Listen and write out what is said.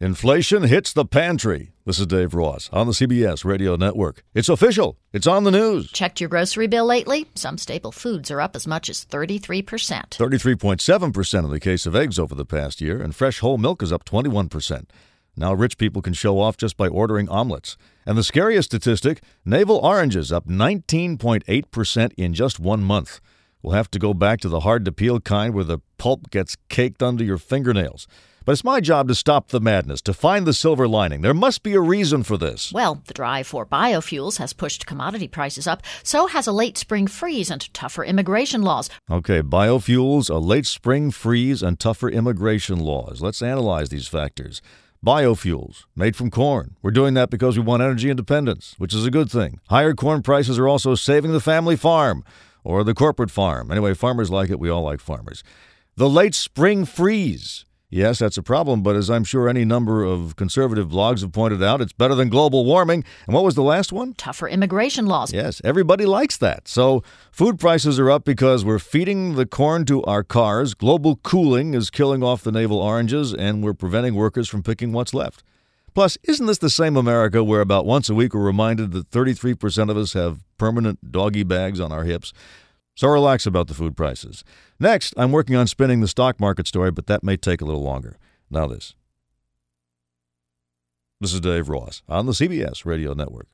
Inflation hits the pantry. This is Dave Ross on the CBS Radio Network. It's official. It's on the news. Checked your grocery bill lately? Some staple foods are up as much as 33%. 33.7% in the case of eggs over the past year, and fresh whole milk is up 21%. Now rich people can show off just by ordering omelets. And the scariest statistic navel oranges up 19.8% in just one month. We'll have to go back to the hard to peel kind where the pulp gets caked under your fingernails. But it's my job to stop the madness, to find the silver lining. There must be a reason for this. Well, the drive for biofuels has pushed commodity prices up. So has a late spring freeze and tougher immigration laws. Okay, biofuels, a late spring freeze, and tougher immigration laws. Let's analyze these factors. Biofuels, made from corn. We're doing that because we want energy independence, which is a good thing. Higher corn prices are also saving the family farm or the corporate farm. Anyway, farmers like it. We all like farmers. The late spring freeze. Yes, that's a problem, but as I'm sure any number of conservative blogs have pointed out, it's better than global warming. And what was the last one? Tougher immigration laws. Yes, everybody likes that. So food prices are up because we're feeding the corn to our cars. Global cooling is killing off the navel oranges, and we're preventing workers from picking what's left. Plus, isn't this the same America where about once a week we're reminded that 33% of us have permanent doggy bags on our hips? So relax about the food prices. Next, I'm working on spinning the stock market story, but that may take a little longer. Now, this. This is Dave Ross on the CBS Radio Network.